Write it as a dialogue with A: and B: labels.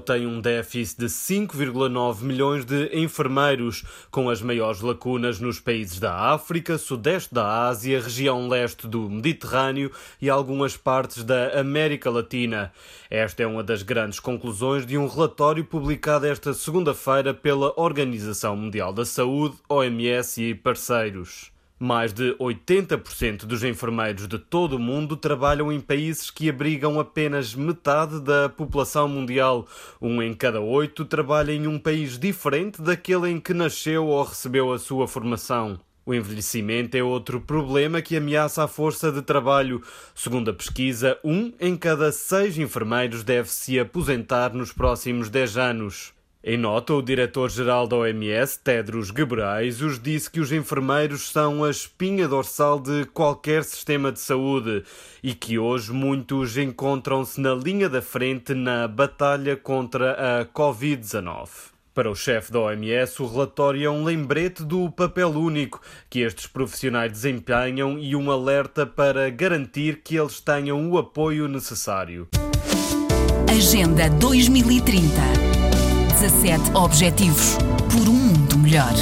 A: Tem um déficit de 5,9 milhões de enfermeiros, com as maiores lacunas nos países da África, Sudeste da Ásia, região leste do Mediterrâneo e algumas partes da América Latina. Esta é uma das grandes conclusões de um relatório publicado esta segunda-feira pela Organização Mundial da Saúde, OMS e parceiros. Mais de 80% dos enfermeiros de todo o mundo trabalham em países que abrigam apenas metade da população mundial. Um em cada oito trabalha em um país diferente daquele em que nasceu ou recebeu a sua formação. O envelhecimento é outro problema que ameaça a força de trabalho. Segundo a pesquisa, um em cada seis enfermeiros deve se aposentar nos próximos 10 anos. Em nota, o diretor-geral da OMS, Tedros Ghebreyesus, disse que os enfermeiros são a espinha dorsal de qualquer sistema de saúde e que hoje muitos encontram-se na linha da frente na batalha contra a Covid-19. Para o chefe da OMS, o relatório é um lembrete do papel único que estes profissionais desempenham e um alerta para garantir que eles tenham o apoio necessário.
B: Agenda 2030. 17 Objetivos por um mundo melhor.